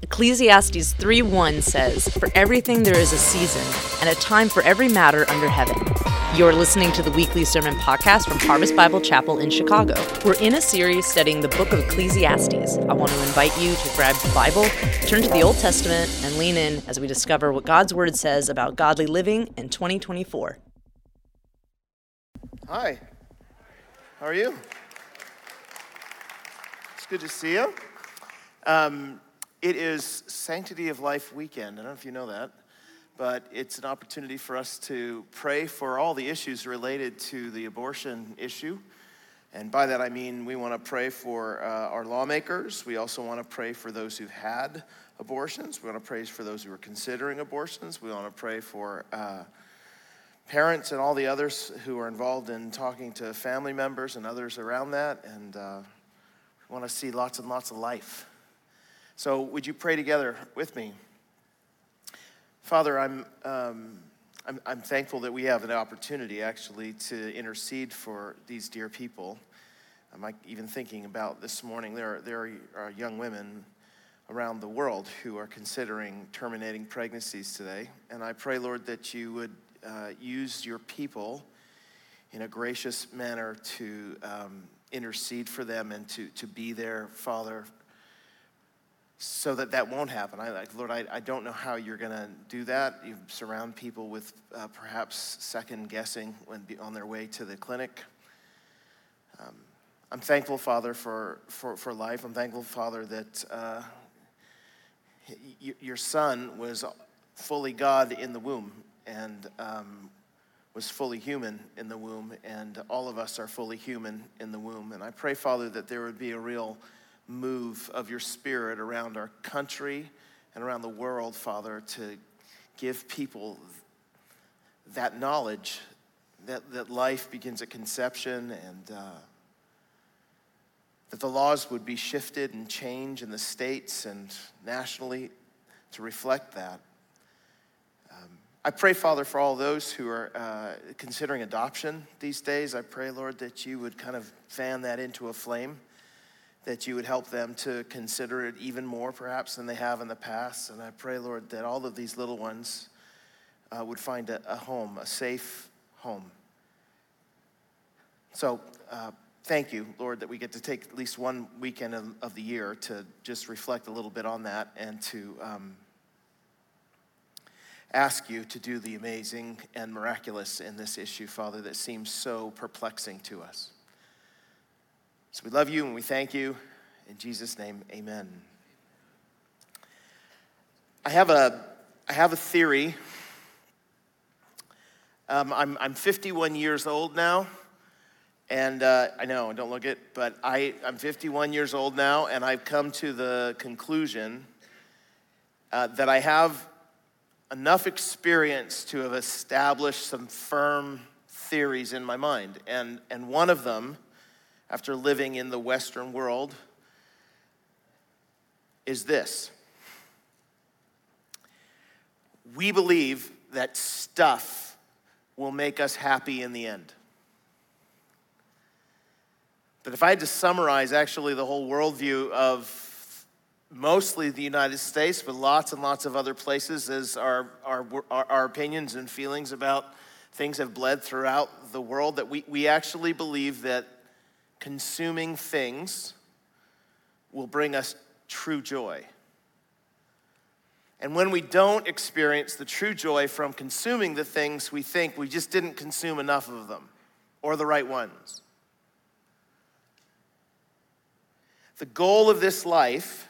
Ecclesiastes 3:1 says, "For everything there is a season, and a time for every matter under heaven." You're listening to the weekly sermon podcast from Harvest Bible Chapel in Chicago. We're in a series studying the book of Ecclesiastes. I want to invite you to grab the Bible, turn to the Old Testament, and lean in as we discover what God's word says about godly living in 2024. Hi. How are you? It's good to see you. Um, it is Sanctity of Life weekend. I don't know if you know that, but it's an opportunity for us to pray for all the issues related to the abortion issue. And by that I mean we want to pray for uh, our lawmakers. We also want to pray for those who've had abortions. We want to pray for those who are considering abortions. We want to pray for uh, parents and all the others who are involved in talking to family members and others around that. And uh, we want to see lots and lots of life. So, would you pray together with me? Father, I'm, um, I'm, I'm, thankful that we have an opportunity actually to intercede for these dear people. I'm like even thinking about this morning, there, there are young women around the world who are considering terminating pregnancies today. And I pray, Lord, that you would uh, use your people in a gracious manner to um, intercede for them and to, to be there, Father, so that that won't happen. I like, Lord, I, I don't know how you're going to do that. You surround people with uh, perhaps second guessing when on their way to the clinic. Um, I'm thankful, Father, for, for, for life. I'm thankful, Father, that uh, y- your son was fully God in the womb and um, was fully human in the womb, and all of us are fully human in the womb. And I pray, Father, that there would be a real move of your spirit around our country and around the world, Father, to give people that knowledge that, that life begins at conception and uh, that the laws would be shifted and changed in the states and nationally to reflect that. Um, I pray, Father, for all those who are uh, considering adoption these days. I pray, Lord, that you would kind of fan that into a flame that you would help them to consider it even more, perhaps, than they have in the past. And I pray, Lord, that all of these little ones uh, would find a, a, home, a safe home. So, uh, thank you, Lord, that we get to take at least one weekend of, of the year to just reflect a little bit on that and to um, ask you to do the amazing and miraculous in this issue, Father, that seems so perplexing to us. So we love you and we thank you. In Jesus' name, amen. I have a, I have a theory. Um, I'm, I'm 51 years old now. And uh, I know, don't look it, but I, I'm 51 years old now, and I've come to the conclusion uh, that I have enough experience to have established some firm theories in my mind. And, and one of them after living in the Western world is this we believe that stuff will make us happy in the end. But if I had to summarize actually the whole worldview of mostly the United States, but lots and lots of other places, as our, our, our, opinions and feelings about things have bled throughout the world, that we, we actually believe that consuming things will bring us true joy. And when we don't experience the true joy from consuming the things, we think we just didn't consume enough of them or the right ones. The goal of this life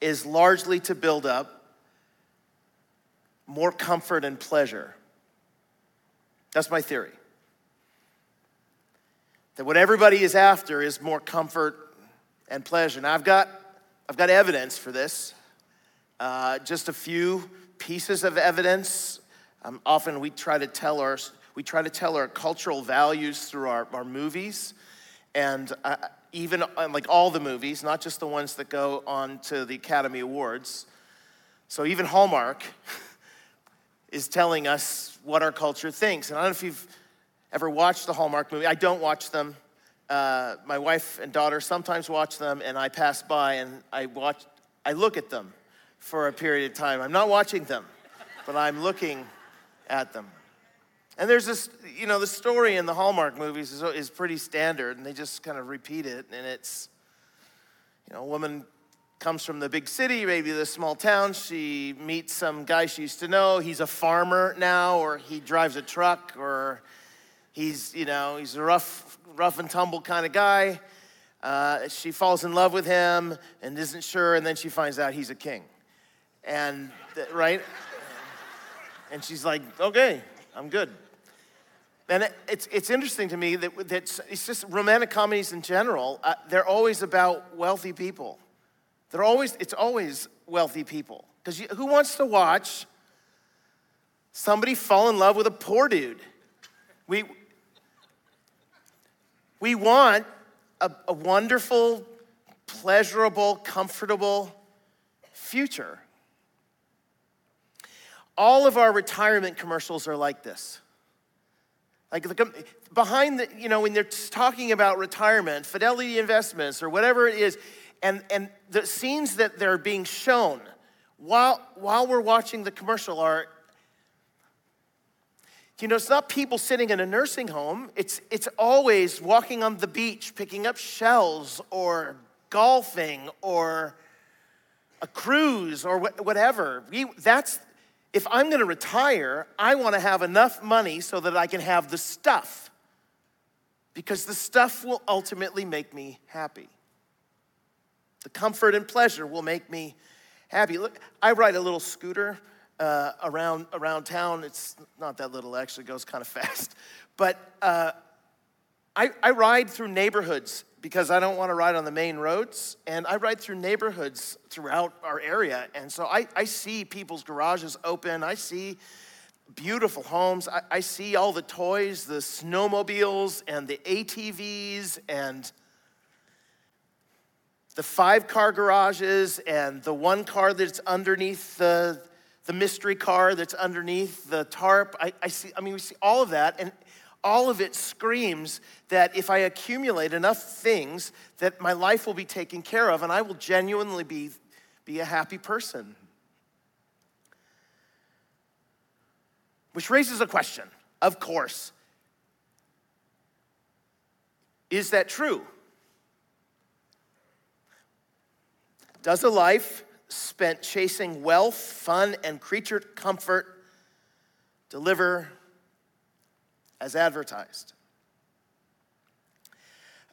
is largely to build up more comfort and pleasure. That's my theory. That what everybody is after is more comfort and pleasure. I've got, I've got evidence for this, uh, just a few pieces of evidence. Um, often we try to tell our, we try to tell our cultural values through our, our movies. And uh, even uh, like all the movies, not just the ones that go on to the Academy Awards. So even Hallmark is telling us what our culture thinks. And I don't know if you've ever watched the Hallmark movie. I don't watch them. Uh, my wife and daughter sometimes watch them, and I pass by and I watch. I look at them for a period of time. I'm not watching them, but I'm looking at them. And there's this, you know, the story in the Hallmark movies is, is pretty standard, and they just kind of repeat it. And it's, you know, a woman comes from the big city, maybe the small town. She meets some guy she used to know. He's a farmer now, or he drives a truck, or he's, you know, he's a rough, rough and tumble kind of guy. Uh, she falls in love with him and isn't sure, and then she finds out he's a king. And, right? And she's like, okay, I'm good. And it's, it's interesting to me that, that it's just romantic comedies in general, uh, they're always about wealthy people. They're always, it's always wealthy people. Because who wants to watch somebody fall in love with a poor dude? We, we want a, a wonderful, pleasurable, comfortable future. All of our retirement commercials are like this. Like the, behind the, you know, when they're talking about retirement, Fidelity Investments, or whatever it is, and, and the scenes that they're being shown while, while we're watching the commercial are, you know, it's not people sitting in a nursing home. It's, it's always walking on the beach, picking up shells, or golfing, or a cruise, or whatever. We, that's, if I'm going to retire, I want to have enough money so that I can have the stuff. Because the stuff will ultimately make me happy. The comfort and pleasure will make me happy. Look, I ride a little scooter uh, around, around town. It's not that little, actually, goes kind of fast. But uh, I, I ride through neighborhoods because I don't want to ride on the main roads. And I ride through neighborhoods throughout our area. And so I, I see people's garages open. I see beautiful homes. I, I see all the toys, the snowmobiles, and the ATVs, and the five car garages, and the one car that's underneath the, the mystery car that's underneath the tarp. I, I see, I mean, we see all of that. And all of it screams that if I accumulate enough things, that my life will be taken care of and I will genuinely be, be a happy person. Which raises a question, of course. Is that true? Does a life spent chasing wealth, fun, and creature comfort deliver as advertised.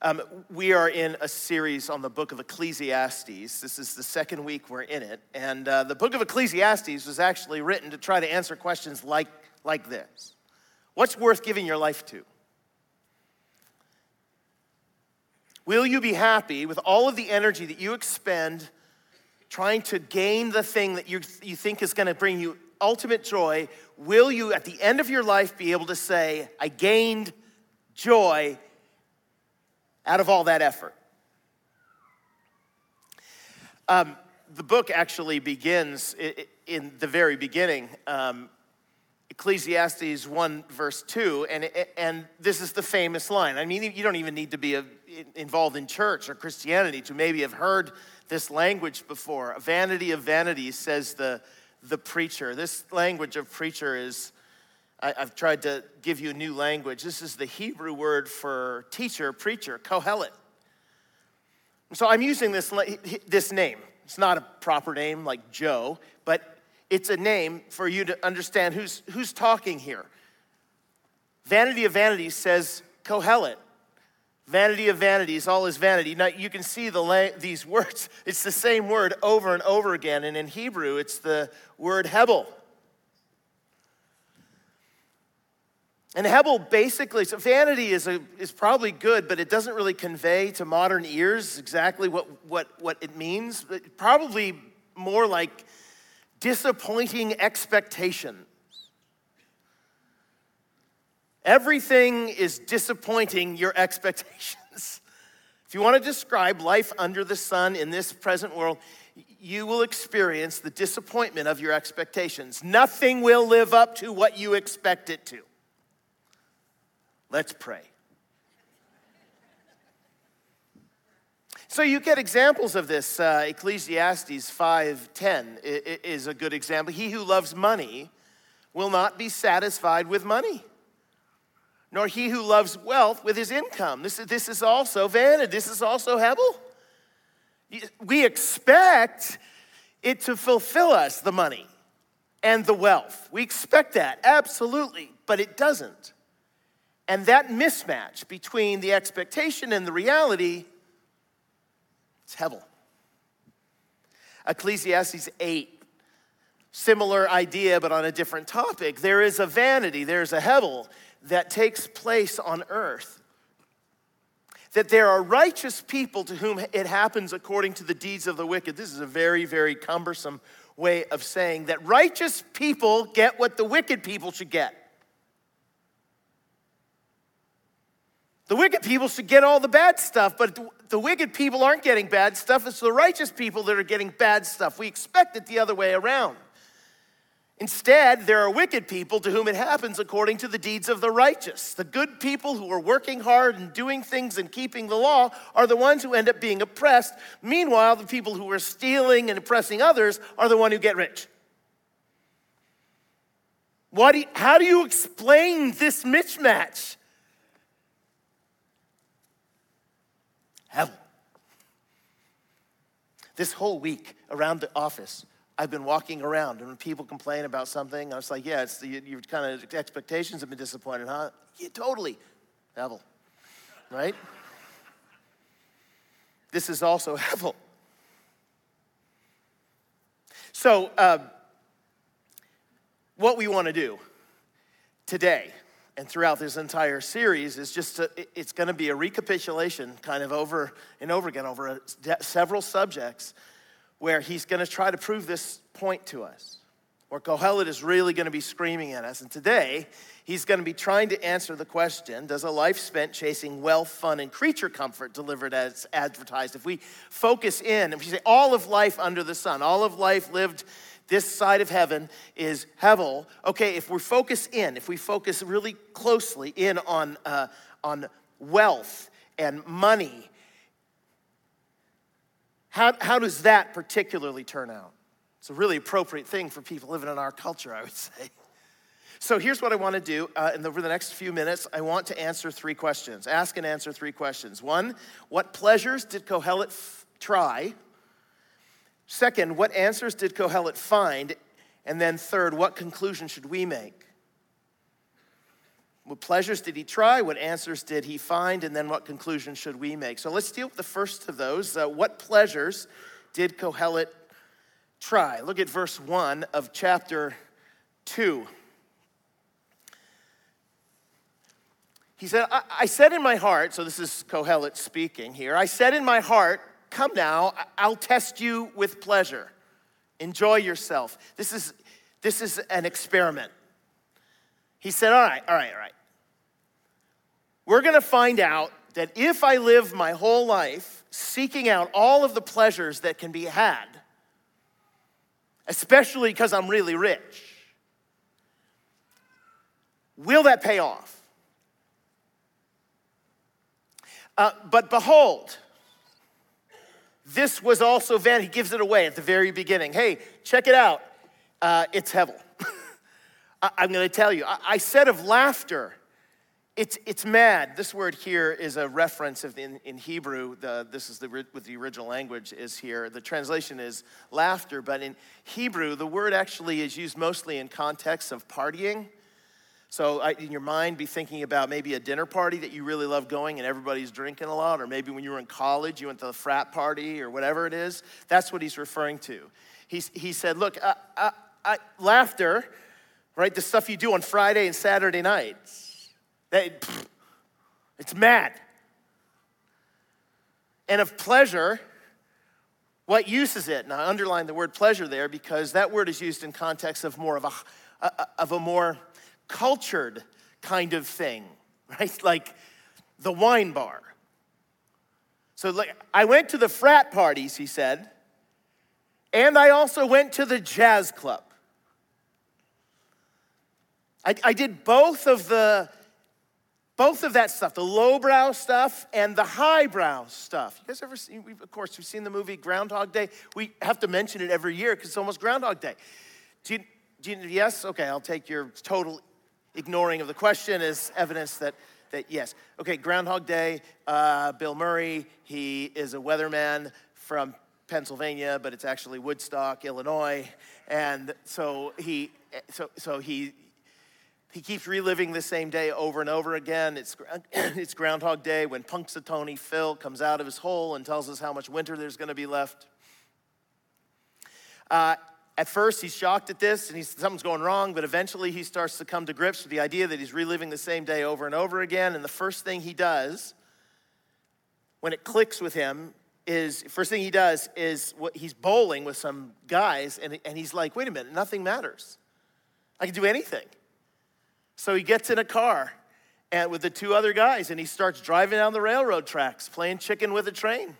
Um, we are in a series on the book of Ecclesiastes. This is the second week we're in it. And uh, the book of Ecclesiastes was actually written to try to answer questions like, like this What's worth giving your life to? Will you be happy with all of the energy that you expend trying to gain the thing that you, you think is going to bring you ultimate joy, will you at the end of your life be able to say, I gained joy out of all that effort? Um, the book actually begins in the very beginning. Um, Ecclesiastes 1, verse 2, and, and this is the famous line. I mean, you don't even need to be involved in church or Christianity to maybe have heard this language before. Vanity of vanities, says the, the preacher. This language of preacher is, I, have tried to give you a new language. This is the Hebrew word for teacher, preacher, kohelet. So I'm using this, this name. It's not a proper name like Joe, but it's a name for you to understand who's, who's talking here. Vanity of Vanities says kohelet. Vanity of vanities, all is vanity. Now you can see the these words. It's the same word over and over again, and in Hebrew, it's the word hebel. And hebel basically, so vanity is, a, is probably good, but it doesn't really convey to modern ears exactly what, what, what it means. Probably more like disappointing expectation. Everything is disappointing your expectations. If you want to describe life under the sun in this present world, you will experience the disappointment of your expectations. Nothing will live up to what you expect it to. Let's pray. So you get examples of this. Uh, Ecclesiastes 5:10 is a good example. He who loves money will not be satisfied with money, nor he who loves wealth with his income. This, is, this is also vanity. This is also Hebel. We expect it to fulfill us, the money and the wealth. We expect that, absolutely, but it doesn't. And that mismatch between the expectation and the reality it's Hebel. Ecclesiastes 8, similar idea, but on a different topic. There is a vanity, there's a Hebel that takes place on earth. That there are righteous people to whom it happens according to the deeds of the wicked. This is a very, very cumbersome way of saying that righteous people get what the wicked people should get. The wicked people should get all the bad stuff, but the wicked people aren't getting bad stuff. It's the righteous people that are getting bad stuff. We expect it the other way around. Instead, there are wicked people to whom it happens according to the deeds of the righteous. The good people who are working hard and doing things and keeping the law are the ones who end up being oppressed. Meanwhile, the people who are stealing and oppressing others are the one who get rich. What do you, how do you explain this mismatch? Hevel. This whole week around the office, I've been walking around, and when people complain about something, I was like, yeah, it's the, your kind of expectations have been disappointed, huh? Yeah, totally. Hevel, right? This is also Hevel. So, uh, what we want to do today and throughout this entire series is just a, it's going to be a recapitulation kind of over and over again over a, several subjects where he's going to try to prove this point to us where kohelet is really going to be screaming at us and today he's going to be trying to answer the question does a life spent chasing wealth fun and creature comfort delivered as advertised if we focus in if we say all of life under the sun all of life lived this side of heaven is Hevel. Okay, if we focus in, if we focus really closely in on, uh, on wealth and money, how, how does that particularly turn out? It's a really appropriate thing for people living in our culture, I would say. So here's what I want to do. Uh, and over the next few minutes, I want to answer three questions. Ask and answer three questions. One, what pleasures did Kohelet f- try? Second, what answers did Kohelet find? And then third, what conclusion should we make? What pleasures did he try? What answers did he find? And then what conclusion should we make? So let's deal with the first of those. Uh, what pleasures did Kohelet try? Look at verse 1 of chapter 2. He said, I, I said in my heart, so this is Kohelet speaking here, I said in my heart, Come now, I'll test you with pleasure. Enjoy yourself. This is, this is an experiment. He said, All right, all right, all right. We're gonna find out that if I live my whole life seeking out all of the pleasures that can be had, especially because I'm really rich, will that pay off? Uh, but behold, this was also vanity. He gives it away at the very beginning. Hey, check it out. Uh, it's Hevel. I'm going to tell you. I, I, said of laughter, it's, it's mad. This word here is a reference of in, in Hebrew. The, this is the, what the original language is here. The translation is laughter, but in Hebrew, the word actually is used mostly in context of partying. So, in your mind, be thinking about maybe a dinner party that you really love going and everybody's drinking a lot, or maybe when you were in college, you went to the frat party or whatever it is. That's what he's referring to. He's, he said, Look, laughter, right, the stuff you do on Friday and Saturday nights, that, pff, it's mad. And of pleasure, what use is it? And I underline the word pleasure there because that word is used in context of more of a, of a more cultured kind of thing, right? Like the wine bar. So like I went to the frat parties, he said, and I also went to the jazz club. I, I did both of the both of that stuff, the lowbrow stuff and the highbrow stuff. You guys ever seen, of course, we've seen the movie Groundhog Day. We have to mention it every year because it's almost Groundhog Day. Do you, do you, yes? Okay, I'll take your total ignoring of the question as evidence that, that yes. Okay, Groundhog Day, uh, Bill Murray, he is a weatherman from Pennsylvania, but it's actually Woodstock, Illinois. And so he, so, so he, he keeps reliving the same day over and over again. It's, it's Groundhog Day when Punxsutawney Phil comes out of his hole and tells us how much winter there's going to be left. Uh, at first, he's shocked at this and he's, something's going wrong, but eventually he starts to come to grips with the idea that he's reliving the same day over and over again. And the first thing he does, when it clicks with him, is first thing he does is what he's bowling with some guys, and, and he's like, wait a minute, nothing matters. I can do anything. So he gets in a car and with the two other guys and he starts driving down the railroad tracks, playing chicken with a train.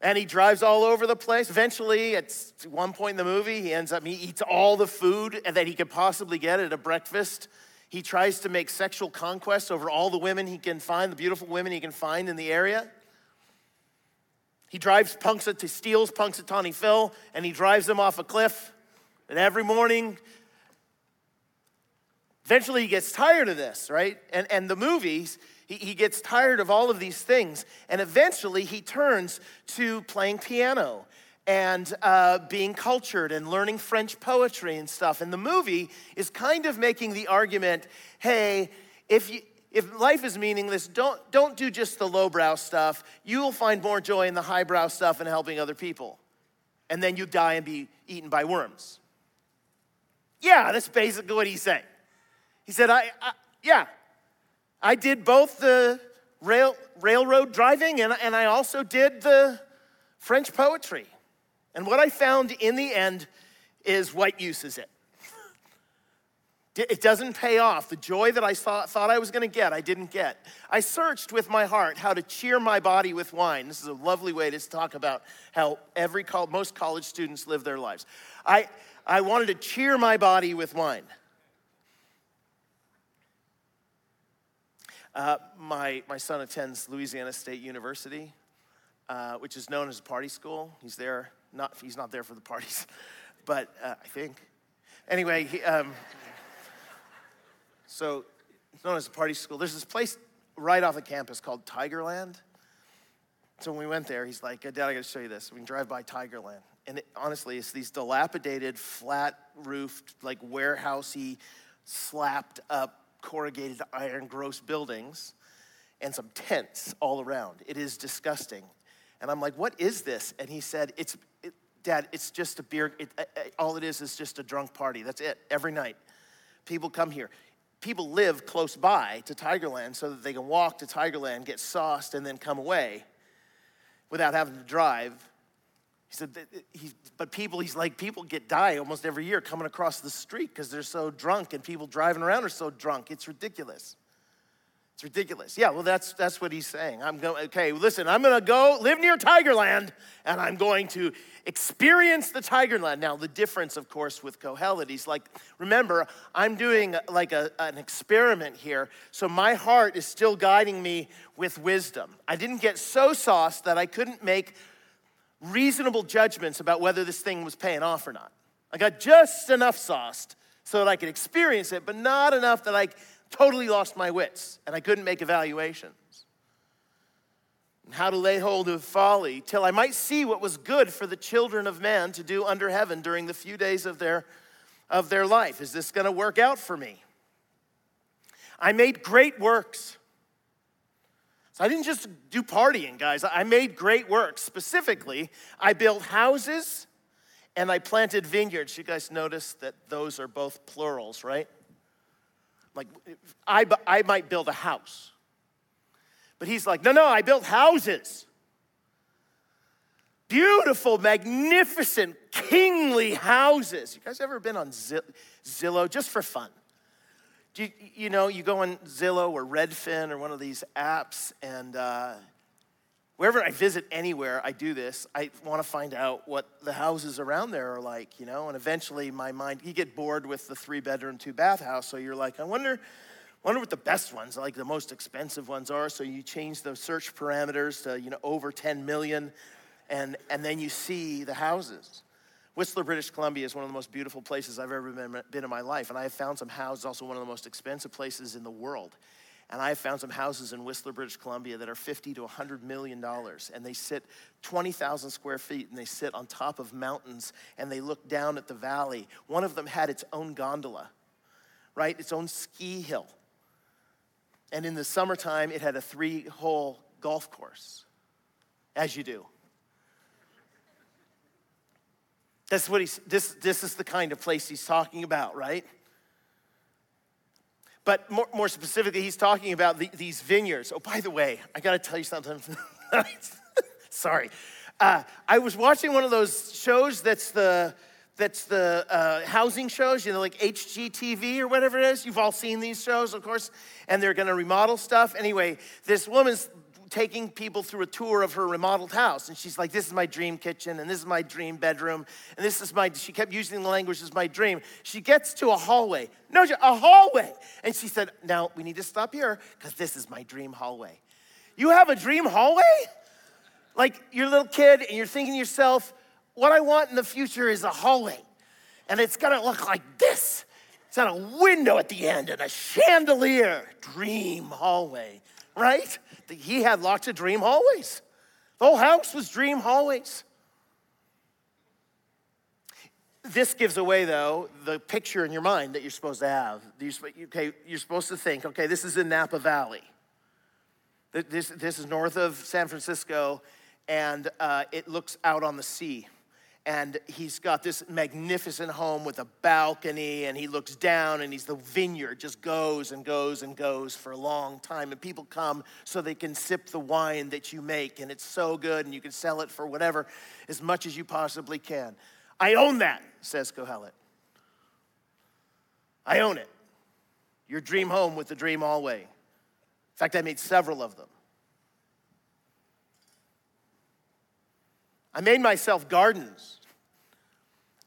And he drives all over the place. Eventually, at one point in the movie, he ends up, he eats all the food that he could possibly get at a breakfast. He tries to make sexual conquest over all the women he can find, the beautiful women he can find in the area. He drives Punxsutawney, steals Punxsutawney Phil, and he drives him off a cliff. And every morning, Eventually, he gets tired of this, right? And, and the movies, he, he gets tired of all of these things. And eventually, he turns to playing piano and uh, being cultured and learning French poetry and stuff. And the movie is kind of making the argument hey, if, you, if life is meaningless, don't, don't do just the lowbrow stuff. You will find more joy in the highbrow stuff and helping other people. And then you die and be eaten by worms. Yeah, that's basically what he's saying. He said, I, I yeah, I did both the rail, railroad driving and, and I also did the French poetry. And what I found in the end is what use is it? It doesn't pay off. The joy that I thought, thought I was going to get, I didn't get. I searched with my heart how to cheer my body with wine. This is a lovely way to talk about how every most college students live their lives. I, I wanted to cheer my body with wine. Uh, my, my son attends Louisiana State University, uh, which is known as a party school. He's there, not, he's not there for the parties, but uh, I think. Anyway, he, um, so it's known as a party school. There's this place right off the campus called Tigerland. So when we went there, he's like, Dad, I gotta show you this. We can drive by Tigerland. And it, honestly, it's these dilapidated, flat roofed, like warehousey, slapped up corrugated iron gross buildings and some tents all around. It is disgusting. And I'm like, what is this? And he said, it's, it, Dad, it's just a beer, it, uh, uh, all it is is just a drunk party. That's it, every night. People come here. People live close by to Tigerland so that they can walk to Tigerland, get sauced, and then come away without having to drive he said, he, but people, he's like, people get die almost every year coming across the street because they're so drunk and people driving around are so drunk. It's ridiculous. It's ridiculous. Yeah, well, that's, that's what he's saying. I'm going, okay, listen, I'm going to go live near Tigerland and I'm going to experience the Tigerland. Now, the difference, of course, with Kohelet, he's like, remember, I'm doing like a, an experiment here, so my heart is still guiding me with wisdom. I didn't get so sauced that I couldn't make reasonable judgments about whether this thing was paying off or not. I got just enough sauced so that I could experience it, but not enough that I totally lost my wits and I couldn't make evaluations. And how to lay hold of folly till I might see what was good for the children of man to do under heaven during the few days of their, of their life. Is this going to work out for me? I made great works. So I didn't just do partying, guys. I made great work. Specifically, I built houses and I planted vineyards. You guys notice that those are both plurals, right? Like, I, I might build a house. But he's like, no, no, I built houses. Beautiful, magnificent, kingly houses. You guys ever been on Zillow just for fun? You, you know, you go on Zillow or Redfin or one of these apps, and uh, wherever I visit anywhere, I do this. I want to find out what the houses around there are like, you know, and eventually my mind, you get bored with the three bedroom, two bath house, so you're like, I wonder Wonder what the best ones, like the most expensive ones, are. So you change the search parameters to you know over 10 million, and and then you see the houses. Whistler, British Columbia is one of the most beautiful places I've ever been, been in my life, and I have found some houses, also one of the most expensive places in the world. And I have found some houses in Whistler, British Columbia that are 50 to 100 million dollars. And they sit 20,000 square feet and they sit on top of mountains and they look down at the valley. One of them had its own gondola, right? Its own ski hill. And in the summertime, it had a three hole golf course, as you do. That's what he's, this, this is the kind of place he's talking about, right? But more, more specifically, he's talking about the, these vineyards. Oh, by the way, I gotta tell you something. Sorry. Uh, I was watching one of those shows that's the, that's the uh, housing shows, you know, like HGTV or whatever it is. You've all seen these shows, of course, and they're gonna remodel stuff. Anyway, this woman's taking people through a tour of her remodeled house. And she's like, This is my dream kitchen, and this is my dream bedroom, and this is my, she kept using the language, this is my dream. She gets to a hallway. No, a hallway. And she said, Now we need to stop here because this is my dream hallway. You have a dream hallway? Like you're a little kid and you're thinking to yourself, What I want in the future is a hallway. And it's gonna look like this. It's got a window at the end and a chandelier. Dream hallway, right? he had lots of dream hallways. The whole house was dream hallways. This gives away, though, the picture in your mind that you're supposed to have. You're, okay, you're supposed to think, okay, this is in Napa Valley. This, this is north of San Francisco, and uh, it looks out on the sea and he's got this magnificent home with a balcony and he looks down and he's the vineyard just goes and goes and goes for a long time and people come so they can sip the wine that you make and it's so good and you can sell it for whatever as much as you possibly can. I own that says kohelet. I own it. Your dream home with the dream hallway in fact i made several of them I made myself gardens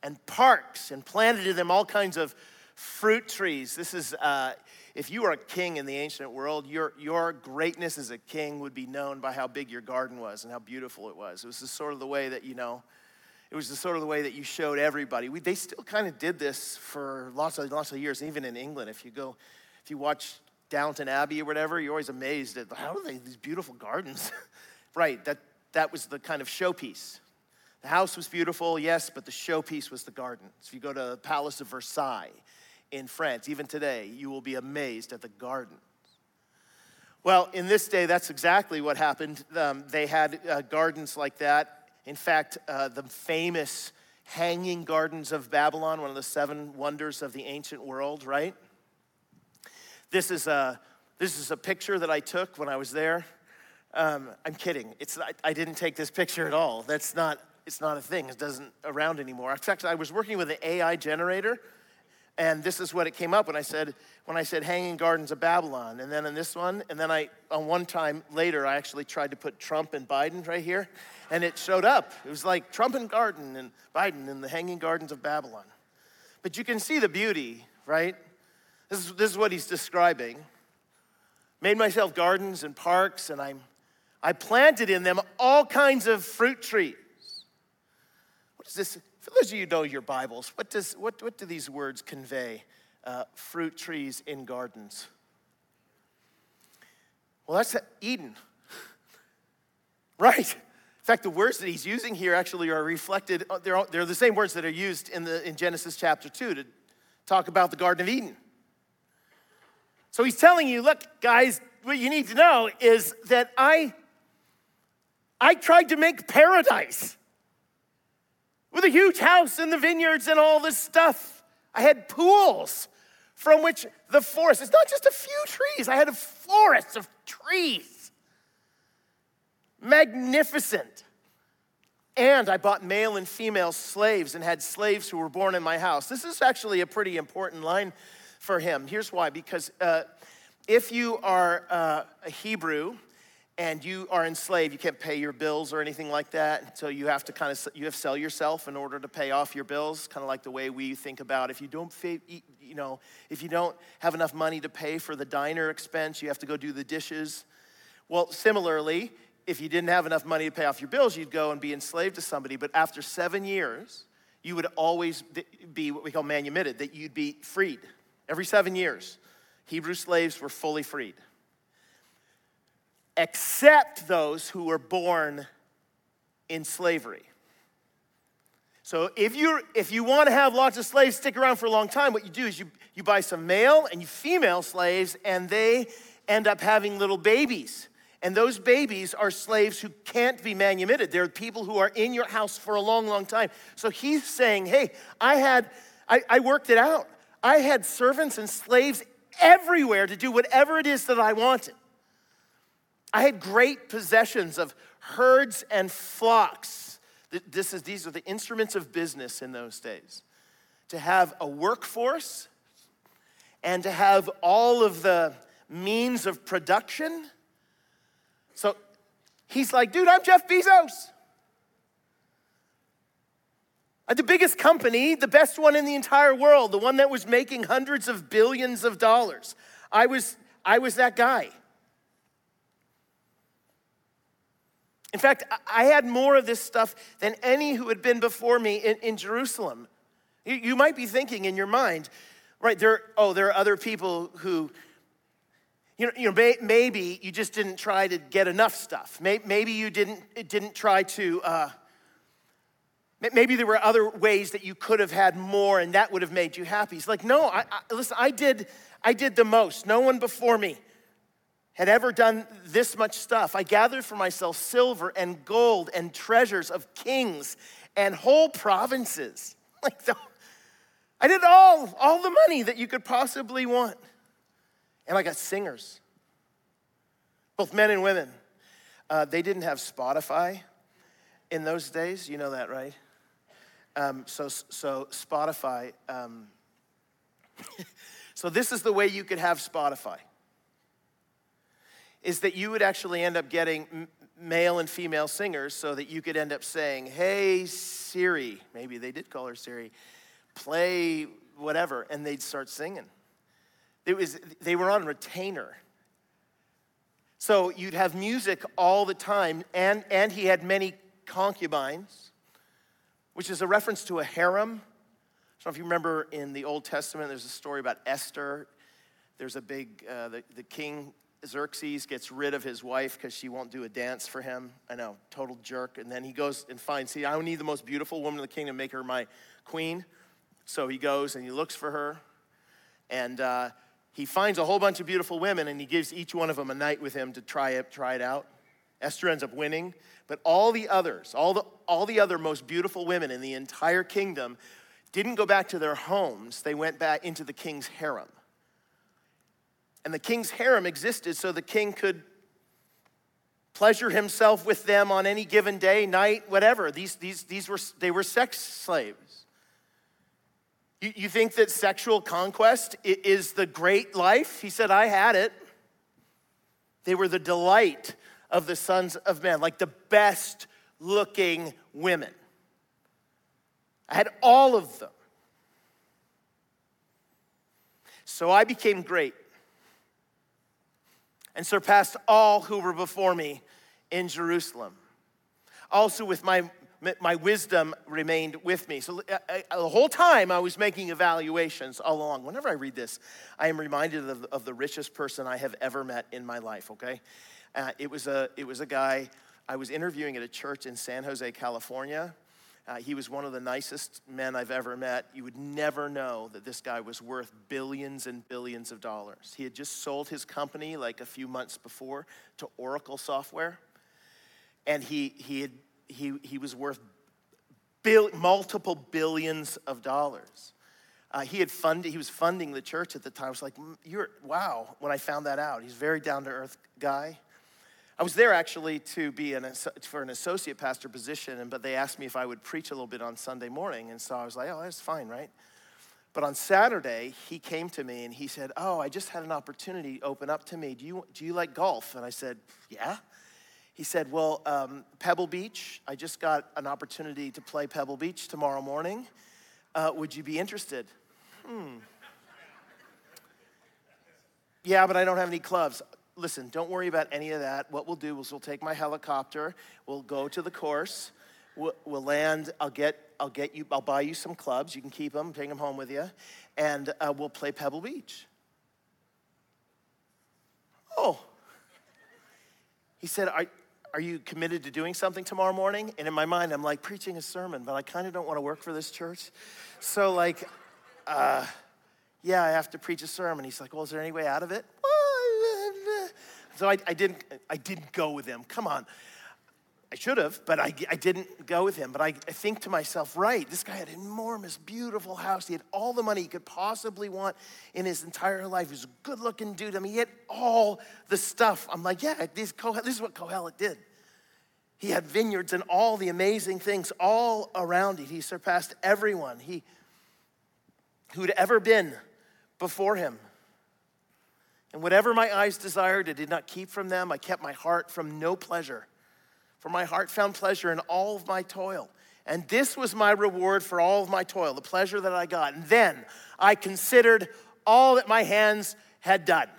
and parks and planted in them all kinds of fruit trees. This is, uh, if you were a king in the ancient world, your, your greatness as a king would be known by how big your garden was and how beautiful it was. It was the sort of the way that, you know, it was the sort of the way that you showed everybody. We, they still kind of did this for lots of, lots of years, even in England. If you go, if you watch Downton Abbey or whatever, you're always amazed at how they, these beautiful gardens? right, that, that was the kind of showpiece. The house was beautiful, yes, but the showpiece was the garden. So if you go to the Palace of Versailles in France, even today, you will be amazed at the gardens. Well, in this day, that's exactly what happened. Um, they had uh, gardens like that. In fact, uh, the famous Hanging Gardens of Babylon, one of the seven wonders of the ancient world, right? This is a, this is a picture that I took when I was there. Um, I'm kidding. It's, I, I didn't take this picture at all. That's not, it's not a thing. It doesn't around anymore. In fact, I was working with an AI generator, and this is what it came up when I said when I said Hanging Gardens of Babylon, and then in this one, and then I on one time later I actually tried to put Trump and Biden right here, and it showed up. It was like Trump and Garden and Biden in the Hanging Gardens of Babylon. But you can see the beauty, right? This is, this is what he's describing. Made myself gardens and parks, and I, I planted in them all kinds of fruit trees does this, for those of you who know your Bibles, what, does, what, what do these words convey? Uh, fruit trees in gardens. Well, that's Eden. right. In fact, the words that he's using here actually are reflected, uh, they're, they're the same words that are used in, the, in Genesis chapter 2 to talk about the Garden of Eden. So he's telling you, look, guys, what you need to know is that I, I tried to make paradise with a huge house and the vineyards and all this stuff. I had pools from which the forest, it's not just a few trees, I had a forest of trees. Magnificent. And I bought male and female slaves and had slaves who were born in my house. This is actually a pretty important line for him. Here's why because uh, if you are uh, a Hebrew and you are enslaved. You can't pay your bills or anything like that. So you have to kind of you have to sell yourself in order to pay off your bills. Kind of like the way we think about if you don't you know if you don't have enough money to pay for the diner expense, you have to go do the dishes. Well, similarly, if you didn't have enough money to pay off your bills, you'd go and be enslaved to somebody. But after seven years, you would always be what we call manumitted, that you'd be freed. Every seven years, Hebrew slaves were fully freed except those who were born in slavery. So if you if you want to have lots of slaves stick around for a long time, what you do is you, you buy some male and you female slaves, and they end up having little babies. And those babies are slaves who can't be manumitted. They're people who are in your house for a long, long time. So he's saying, hey, I had, I, I worked it out. I had servants and slaves everywhere to do whatever it is that I wanted. I had great possessions of herds and flocks. This is, these are the instruments of business in those days. To have a workforce and to have all of the means of production. So he's like, dude, I'm Jeff Bezos. At the biggest company, the best one in the entire world, the one that was making hundreds of billions of dollars. I was, I was that guy. In fact, I had more of this stuff than any who had been before me in, in Jerusalem. You, you, might be thinking in your mind, right, there, oh, there are other people who, you know, you know may, maybe you just didn't try to get enough stuff. Maybe you didn't, didn't try to, uh, maybe there were other ways that you could have had more and that would have made you happy. It's like, no, I, I, listen, I did, I did the most. No one before me had ever done this much stuff. I gathered for myself silver and gold and treasures of kings and whole provinces. Like the, I did all, all the money that you could possibly want. And I got singers, both men and women. Uh, they didn't have Spotify in those days. You know that, right? Um, so, so Spotify. Um, so this is the way you could have Spotify is that you would actually end up getting male and female singers so that you could end up saying, Hey, Siri, maybe they did call her Siri, play whatever, and they'd start singing. It was, they were on retainer. So you'd have music all the time, and, and he had many concubines, which is a reference to a harem. I don't know if you remember in the Old Testament, there's a story about Esther. There's a big, uh, the, the king Xerxes gets rid of his wife because she won't do a dance for him. I know, total jerk. And then he goes and finds, see, I need the most beautiful woman in the kingdom, to make her my queen. So he goes and he looks for her. And uh, he finds a whole bunch of beautiful women and he gives each one of them a night with him to try it, try it out. Esther ends up winning. But all the others, all the, all the other most beautiful women in the entire kingdom, didn't go back to their homes. They went back into the king's harem. And the king's harem existed so the king could pleasure himself with them on any given day, night, whatever. These, these, these were, they were sex slaves. You, you think that sexual conquest is the great life? He said, I had it. They were the delight of the sons of men, like the best looking women. I had all of them. So I became great and surpassed all who were before me in Jerusalem. Also, with my my wisdom remained with me. So I, uh, I, uh, the whole time I was making evaluations along. Whenever I read this, I am reminded of, of the richest person I have ever met in my life. Okay, uh, it was a it was a guy I was interviewing at a church in San Jose, California, uh, he was one of the nicest men I've ever met. You would never know that this guy was worth billions and billions of dollars. He had just sold his company like a few months before to Oracle Software, and he, he, had, he, he was worth multiple billions of dollars. Uh, he had funded, he was funding the church at the time. I was like, you're, wow, when I found that out. He's a very down to earth guy. I was there actually to be an, for an associate pastor position, but they asked me if I would preach a little bit on Sunday morning. And so I was like, oh, that's fine, right? But on Saturday, he came to me and he said, Oh, I just had an opportunity open up to me. Do you, do you like golf? And I said, Yeah. he said, Well, um, Pebble Beach, I just got an opportunity to play Pebble Beach tomorrow morning. Uh, would you be interested? Hmm. Yeah, but I don't have any clubs. Listen, don't worry about any of that. What we'll do is we'll take my helicopter, we'll go to the course, we'll, we'll land, I'll get, I'll get you, I'll buy you some clubs. You can keep them, take them home with you, and uh, we'll play Pebble Beach. Oh. He said, Are, are you committed to doing something tomorrow morning? And in my mind, I'm like, preaching a sermon, but I kind of don't want to work for this church. So, like, uh, yeah, I have to preach a sermon. He's like, well, is there any way out of it? So I, I didn't, I didn't go with him. Come on. I should have, but I, I didn't go with him. But I, I think to myself, right, this guy had an enormous, beautiful house. He had all the money he could possibly want in his entire life. He was a good looking dude. I mean, he had all the stuff. I'm like, yeah, this, this is what Kohelet did. He had vineyards and all the amazing things all around it. He surpassed everyone he, who'd ever been before him. And whatever my eyes desired, I did not keep from them. I kept my heart from no pleasure for my heart found pleasure in all of my toil. And this was my reward for all of my toil, the pleasure that I got. And then I considered all that my hands had done.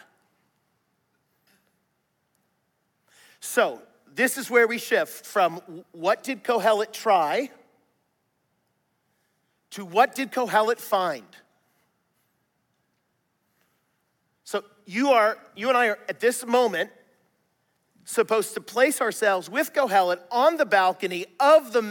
So, this is where we shift from what did Kohelet try to what did Kohelet find? So, you are you and I are at this moment supposed to place ourselves with Kohelet on the balcony of the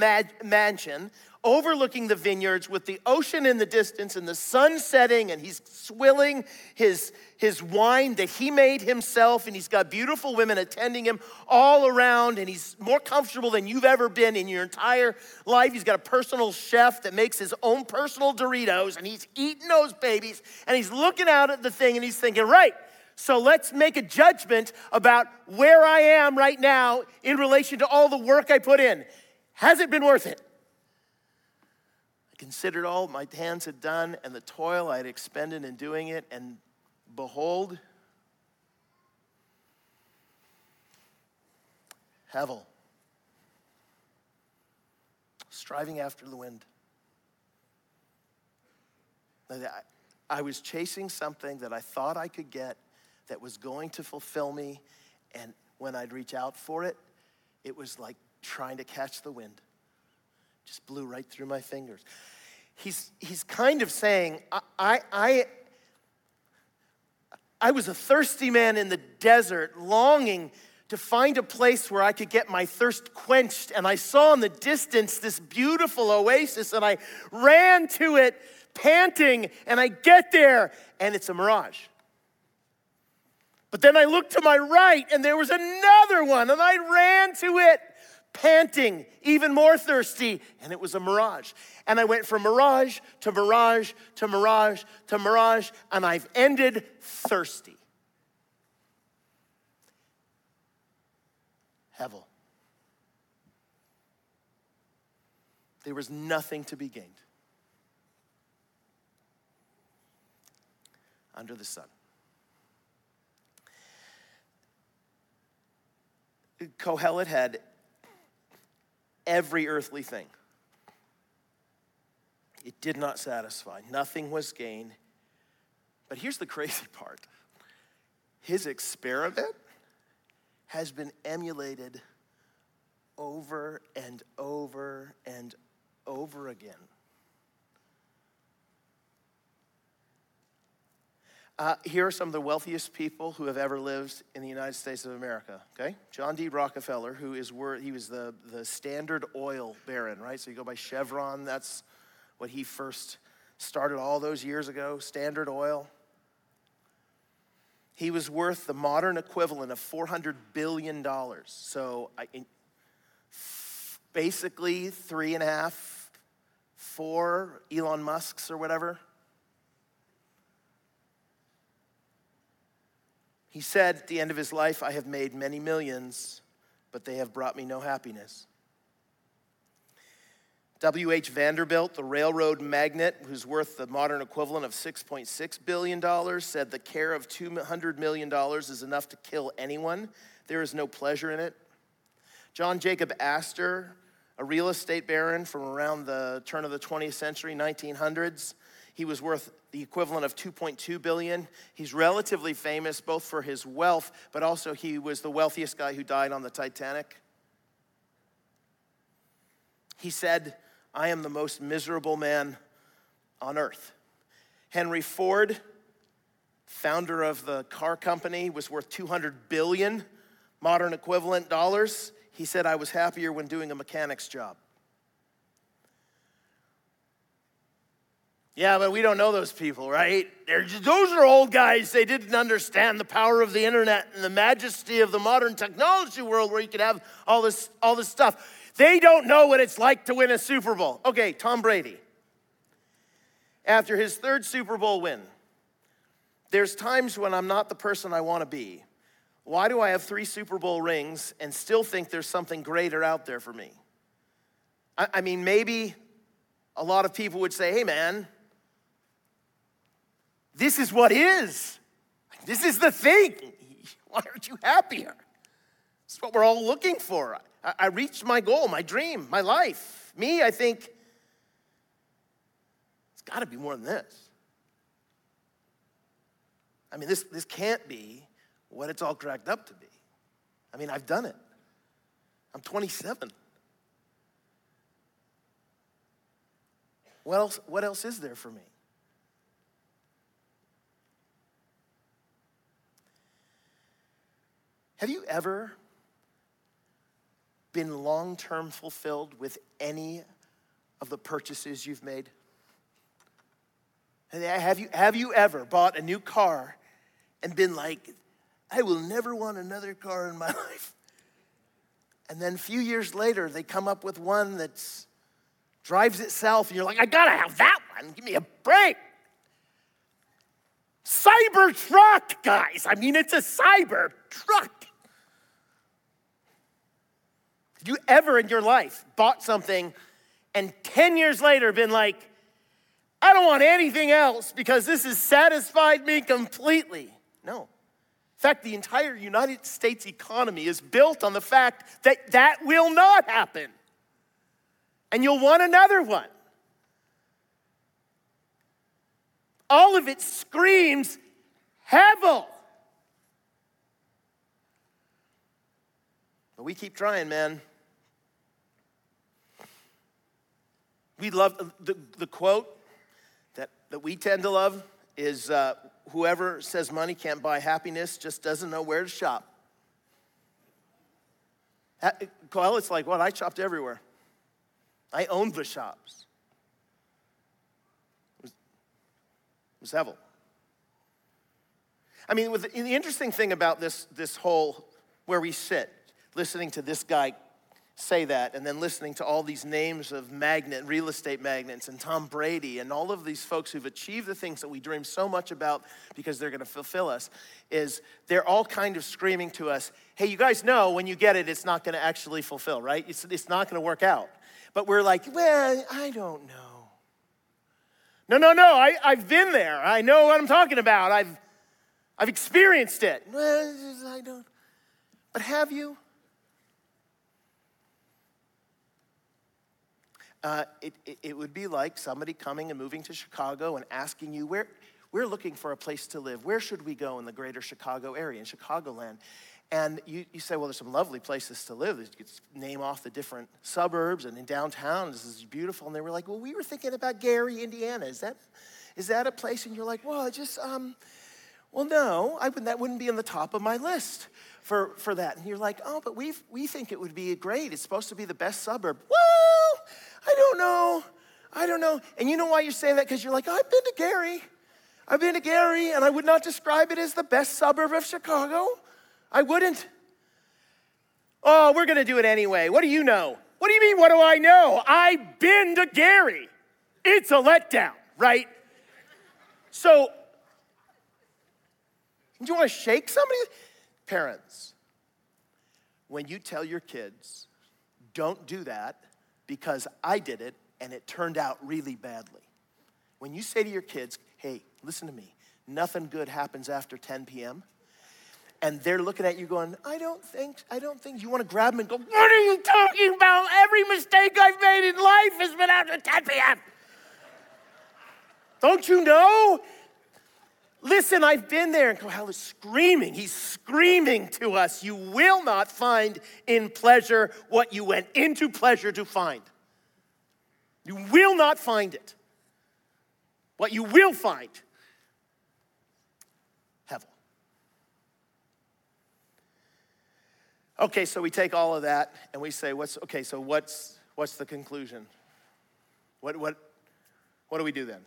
mansion, overlooking the vineyards with the ocean in the distance and the sun setting, and he's swilling his, his wine that he made himself, and he's got beautiful women attending him all around, and he's more comfortable than you've ever been in your entire life. He's got a personal chef that makes his own personal Doritos, and he's eating those babies, and he's looking out at the thing, and he's thinking, right, so let's make a judgment about where I am right now in relation to all the work I put in. Has it been worth it? I considered all my hands had done and the toil I had expended in doing it, and behold, Hevel, striving after the wind. I was chasing something that I thought I could get that was going to fulfill me. And when I'd reach out for it, it was like trying to catch the wind. Just blew right through my fingers. He's, he's kind of saying, I, I, I, I was a thirsty man in the desert, longing to find a place where I could get my thirst quenched. And I saw in the distance this beautiful oasis, and I ran to it panting, and I get there, and it's a mirage. But then I looked to my right and there was another one, and I ran to it, panting, even more thirsty, and it was a mirage. And I went from mirage to mirage to mirage to mirage, and I've ended thirsty. Hevel. There was nothing to be gained under the sun. Kohelet had every earthly thing. It did not satisfy, nothing was gained. But here's the crazy part his experiment has been emulated over and over and over again. Uh, here are some of the wealthiest people who have ever lived in the United States of America. Okay, John D. Rockefeller, who is wor- he was the the Standard Oil baron, right? So you go by Chevron. That's what he first started all those years ago. Standard Oil. He was worth the modern equivalent of four hundred billion dollars. So I, basically three and a half, four Elon Musk's or whatever. He said at the end of his life, I have made many millions, but they have brought me no happiness. W.H. Vanderbilt, the railroad magnate, who's worth the modern equivalent of $6.6 billion, said the care of $200 million is enough to kill anyone. There is no pleasure in it. John Jacob Astor, a real estate baron from around the turn of the 20th century, 1900s. He was worth the equivalent of 2.2 billion. He's relatively famous both for his wealth, but also he was the wealthiest guy who died on the Titanic. He said, I am the most miserable man on earth. Henry Ford, founder of the car company, was worth 200 billion modern equivalent dollars. He said, I was happier when doing a mechanic's job. Yeah, but we don't know those people, right? Just, those are old guys. They didn't understand the power of the internet and the majesty of the modern technology world where you could have all this, all this stuff. They don't know what it's like to win a Super Bowl. Okay, Tom Brady. After his third Super Bowl win, there's times when I'm not the person I want to be. Why do I have three Super Bowl rings and still think there's something greater out there for me? I, I mean, maybe a lot of people would say, hey, man, this is what is. This is the thing. Why aren't you happier? It's what we're all looking for. I, I reached my goal, my dream, my life. Me, I think it's got to be more than this. I mean, this, this can't be what it's all cracked up to be. I mean, I've done it. I'm 27. What else, what else is there for me? Have you ever been long term fulfilled with any of the purchases you've made? Have you, have you ever bought a new car and been like, I will never want another car in my life? And then a few years later, they come up with one that drives itself, and you're like, I gotta have that one. Give me a break. Cyber truck, guys. I mean, it's a cyber truck. Have you ever in your life bought something and 10 years later been like, I don't want anything else because this has satisfied me completely? No. In fact, the entire United States economy is built on the fact that that will not happen. And you'll want another one. All of it screams Hevel. But we keep trying, man. We love the, the quote that, that we tend to love is uh, whoever says money can't buy happiness just doesn't know where to shop. Well, it's like, what? I shopped everywhere. I owned the shops. It was, it was. I mean, with, the interesting thing about this, this whole where we sit, listening to this guy say that and then listening to all these names of magnet real estate magnates and Tom Brady and all of these folks who've achieved the things that we dream so much about because they're going to fulfill us is they're all kind of screaming to us hey you guys know when you get it it's not going to actually fulfill right? It's, it's not going to work out. But we're like well i don't know. No no no I, i've been there. I know what i'm talking about. I've i've experienced it. Well i don't. But have you uh, it, it, it would be like somebody coming and moving to Chicago and asking you, where, we're looking for a place to live. Where should we go in the greater Chicago area, in Chicagoland? And you, you say, well, there's some lovely places to live. You could name off the different suburbs and in downtown. This is beautiful. And they were like, well, we were thinking about Gary, Indiana. Is that, is that a place? And you're like, well, just, um, well, no, I would, that wouldn't be on the top of my list for, for that. And you're like, oh, but we we think it would be great. It's supposed to be the best suburb. I don't know. I don't know. And you know why you're saying that? Because you're like, I've been to Gary. I've been to Gary, and I would not describe it as the best suburb of Chicago. I wouldn't. Oh, we're going to do it anyway. What do you know? What do you mean, what do I know? I've been to Gary. It's a letdown, right? So, do you want to shake somebody? Parents, when you tell your kids, don't do that, because I did it and it turned out really badly. When you say to your kids, hey, listen to me, nothing good happens after 10 p.m., and they're looking at you going, I don't think, I don't think you want to grab them and go, What are you talking about? Every mistake I've made in life has been after 10 p.m. Don't you know? Listen, I've been there. And Kohelet is screaming. He's screaming to us. You will not find in pleasure what you went into pleasure to find. You will not find it. What you will find, hevel. Okay, so we take all of that and we say, what's okay, so what's what's the conclusion? What what what do we do then?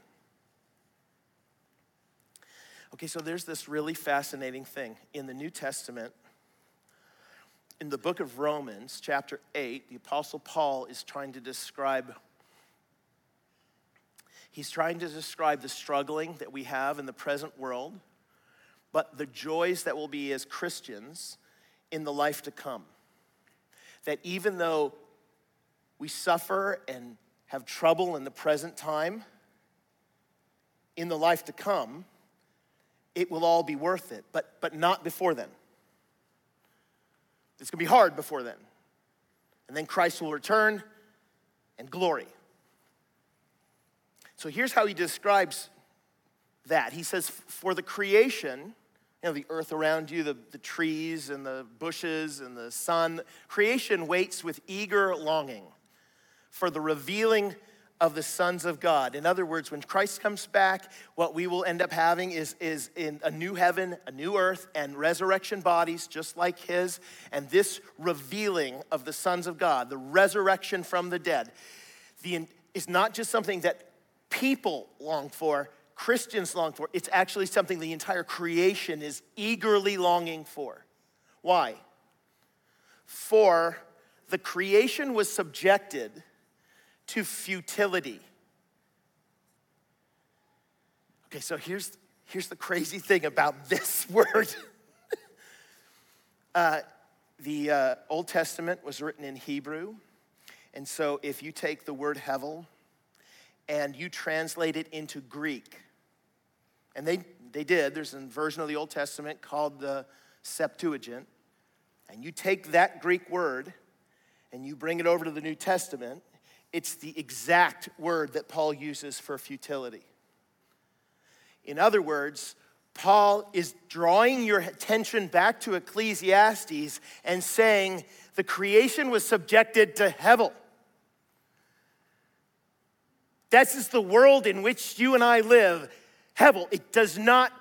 Okay, so there's this really fascinating thing. In the New Testament, in the book of Romans, chapter 8, the Apostle Paul is trying to describe. He's trying to describe the struggling that we have in the present world, but the joys that will be as Christians in the life to come. That even though we suffer and have trouble in the present time, in the life to come, it will all be worth it, but, but not before then. It's gonna be hard before then. And then Christ will return and glory. So here's how he describes that. He says, For the creation, you know, the earth around you, the, the trees and the bushes and the sun, creation waits with eager longing for the revealing of the sons of God. In other words, when Christ comes back, what we will end up having is, is in a new heaven, a new earth, and resurrection bodies just like his, and this revealing of the sons of God, the resurrection from the dead, the, is not just something that people long for, Christians long for. It's actually something the entire creation is eagerly longing for. Why? For the creation was subjected to futility. Okay, so here's, here's the crazy thing about this word. uh, the uh, Old Testament was written in Hebrew. And so if you take the word hevel and you translate it into Greek, and they, they did, there's a version of the Old Testament called the Septuagint, and you take that Greek word and you bring it over to the New Testament, it's the exact word that Paul uses for futility. In other words, Paul is drawing your attention back to Ecclesiastes and saying the creation was subjected to Hevel. This is the world in which you and I live. Hevel, it does not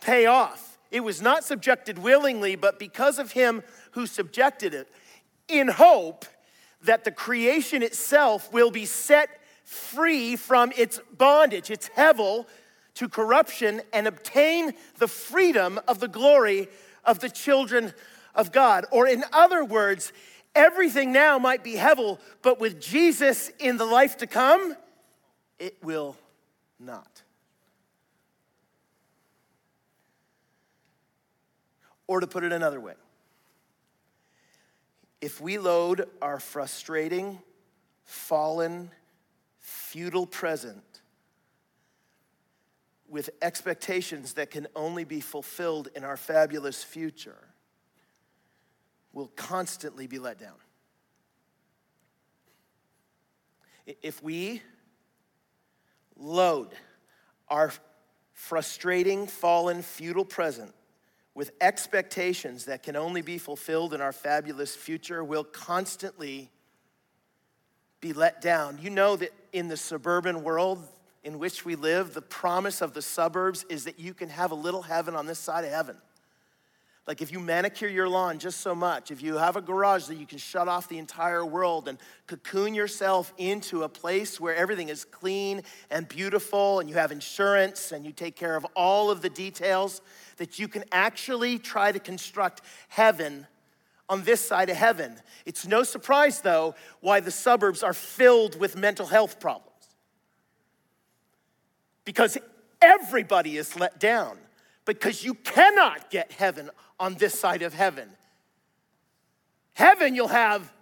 pay off. It was not subjected willingly, but because of him who subjected it, in hope that the creation itself will be set free from its bondage, its hevel to corruption, and obtain the freedom of the glory of the children of God. Or, in other words, everything now might be hevel, but with Jesus in the life to come, it will not. Or to put it another way, if we load our frustrating, fallen, futile present with expectations that can only be fulfilled in our fabulous future, we'll constantly be let down. If we load our frustrating, fallen, futile present with expectations that can only be fulfilled in our fabulous future will constantly be let down. You know that in the suburban world in which we live, the promise of the suburbs is that you can have a little heaven on this side of heaven. Like if you manicure your lawn just so much, if you have a garage that you can shut off the entire world and cocoon yourself into a place where everything is clean and beautiful and you have insurance and you take care of all of the details, that you can actually try to construct heaven on this side of heaven. It's no surprise, though, why the suburbs are filled with mental health problems. Because everybody is let down, because you cannot get heaven on this side of heaven. Heaven you'll have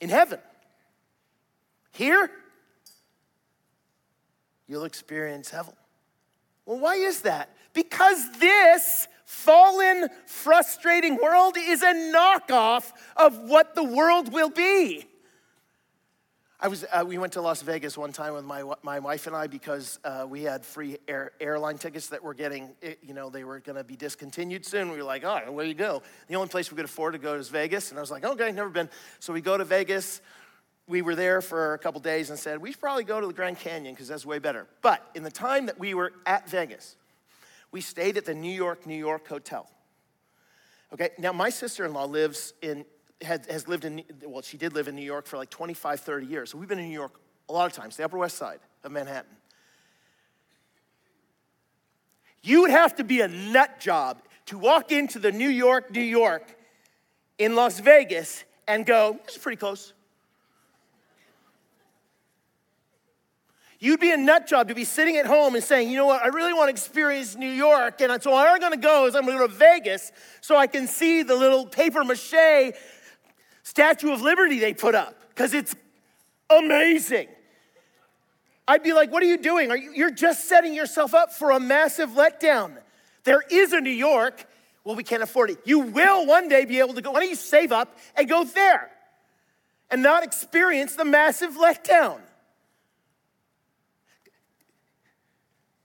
in heaven. Here, you'll experience heaven. Well, why is that? Because this fallen, frustrating world is a knockoff of what the world will be. I was, uh, we went to Las Vegas one time with my, my wife and I because uh, we had free air, airline tickets that were getting, eh, you know, they were going to be discontinued soon. We were like, oh, where you go? The only place we could afford to go is Vegas. And I was like, okay, never been. So we go to Vegas. We were there for a couple days and said, we should probably go to the Grand Canyon because that's way better. But in the time that we were at Vegas, we stayed at the New York, New York Hotel. Okay, now my sister in law lives in has, has lived in, well, she did live in New York for like 25, 30 years. So we've been in New York a lot of times, the Upper West Side of Manhattan. You would have to be a nut job to walk into the New York, New York in Las Vegas and go, this is pretty close. You'd be a nut job to be sitting at home and saying, you know what, I really want to experience New York. And so I'm going to go is I'm going to go to Vegas so I can see the little paper mache Statue of Liberty they put up because it's amazing. I'd be like, what are you doing? Are you, you're just setting yourself up for a massive letdown. There is a New York. Well, we can't afford it. You will one day be able to go. Why don't you save up and go there and not experience the massive letdown?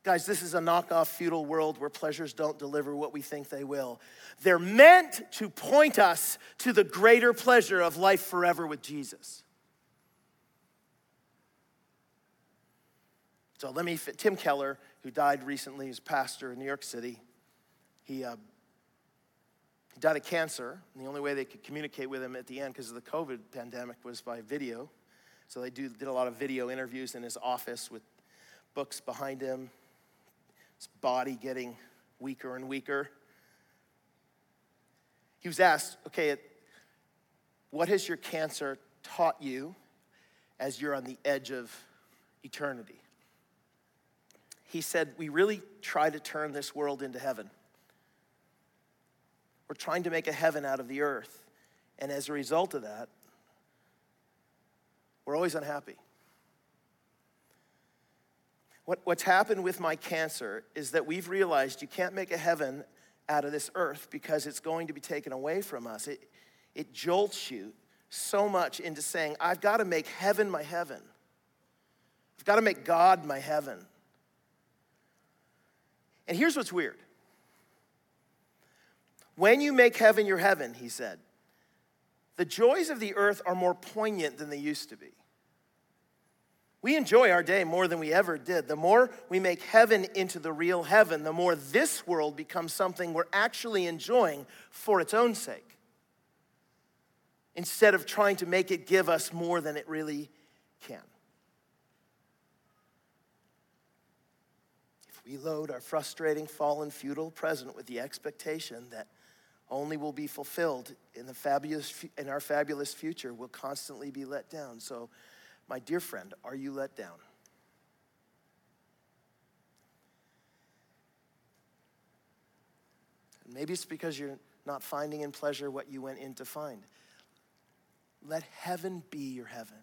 Guys, this is a knockoff futile world where pleasures don't deliver what we think they will. They're meant to point us to the greater pleasure of life forever with Jesus. So let me, fit Tim Keller, who died recently as pastor in New York City, he, uh, he died of cancer. And the only way they could communicate with him at the end because of the COVID pandemic was by video. So they do, did a lot of video interviews in his office with books behind him, his body getting weaker and weaker. He was asked, okay, what has your cancer taught you as you're on the edge of eternity? He said, We really try to turn this world into heaven. We're trying to make a heaven out of the earth. And as a result of that, we're always unhappy. What, what's happened with my cancer is that we've realized you can't make a heaven out of this earth because it's going to be taken away from us. It, it jolts you so much into saying, I've got to make heaven my heaven. I've got to make God my heaven. And here's what's weird when you make heaven your heaven, he said, the joys of the earth are more poignant than they used to be. We enjoy our day more than we ever did. The more we make heaven into the real heaven, the more this world becomes something we're actually enjoying for its own sake. Instead of trying to make it give us more than it really can. If we load our frustrating, fallen, futile present with the expectation that only will be fulfilled in, the fabulous, in our fabulous future, we'll constantly be let down. So, my dear friend, are you let down? Maybe it's because you're not finding in pleasure what you went in to find. Let heaven be your heaven.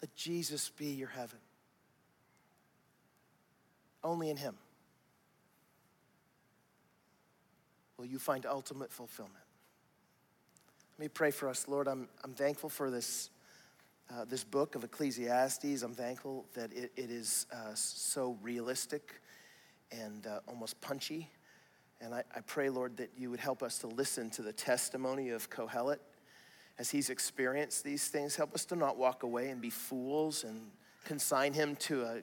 Let Jesus be your heaven. Only in Him will you find ultimate fulfillment. Let me pray for us. Lord, I'm, I'm thankful for this uh, this book of Ecclesiastes. I'm thankful that it, it is uh, so realistic and uh, almost punchy. And I, I, pray, Lord, that you would help us to listen to the testimony of Kohelet as he's experienced these things. Help us to not walk away and be fools and consign him to a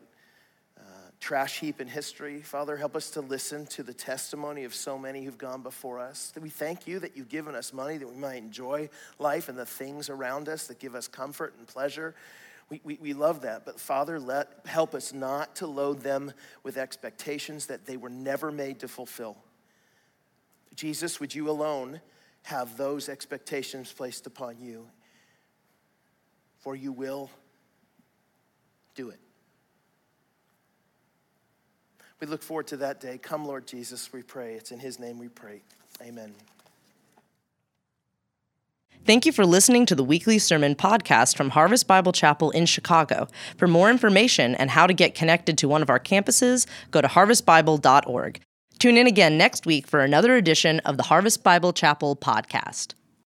trash heap in history. Father, help us to listen to the testimony of so many who've gone before us. We thank you that you've given us money that we might enjoy life and the things around us that give us comfort and pleasure. We, we, we love that. But Father, let, help us not to load them with expectations that they were never made to fulfill. Jesus, would you alone have those expectations placed upon you? For you will do it. We look forward to that day. Come, Lord Jesus, we pray. It's in his name we pray. Amen. Thank you for listening to the weekly sermon podcast from Harvest Bible Chapel in Chicago. For more information and how to get connected to one of our campuses, go to harvestbible.org. Tune in again next week for another edition of the Harvest Bible Chapel podcast.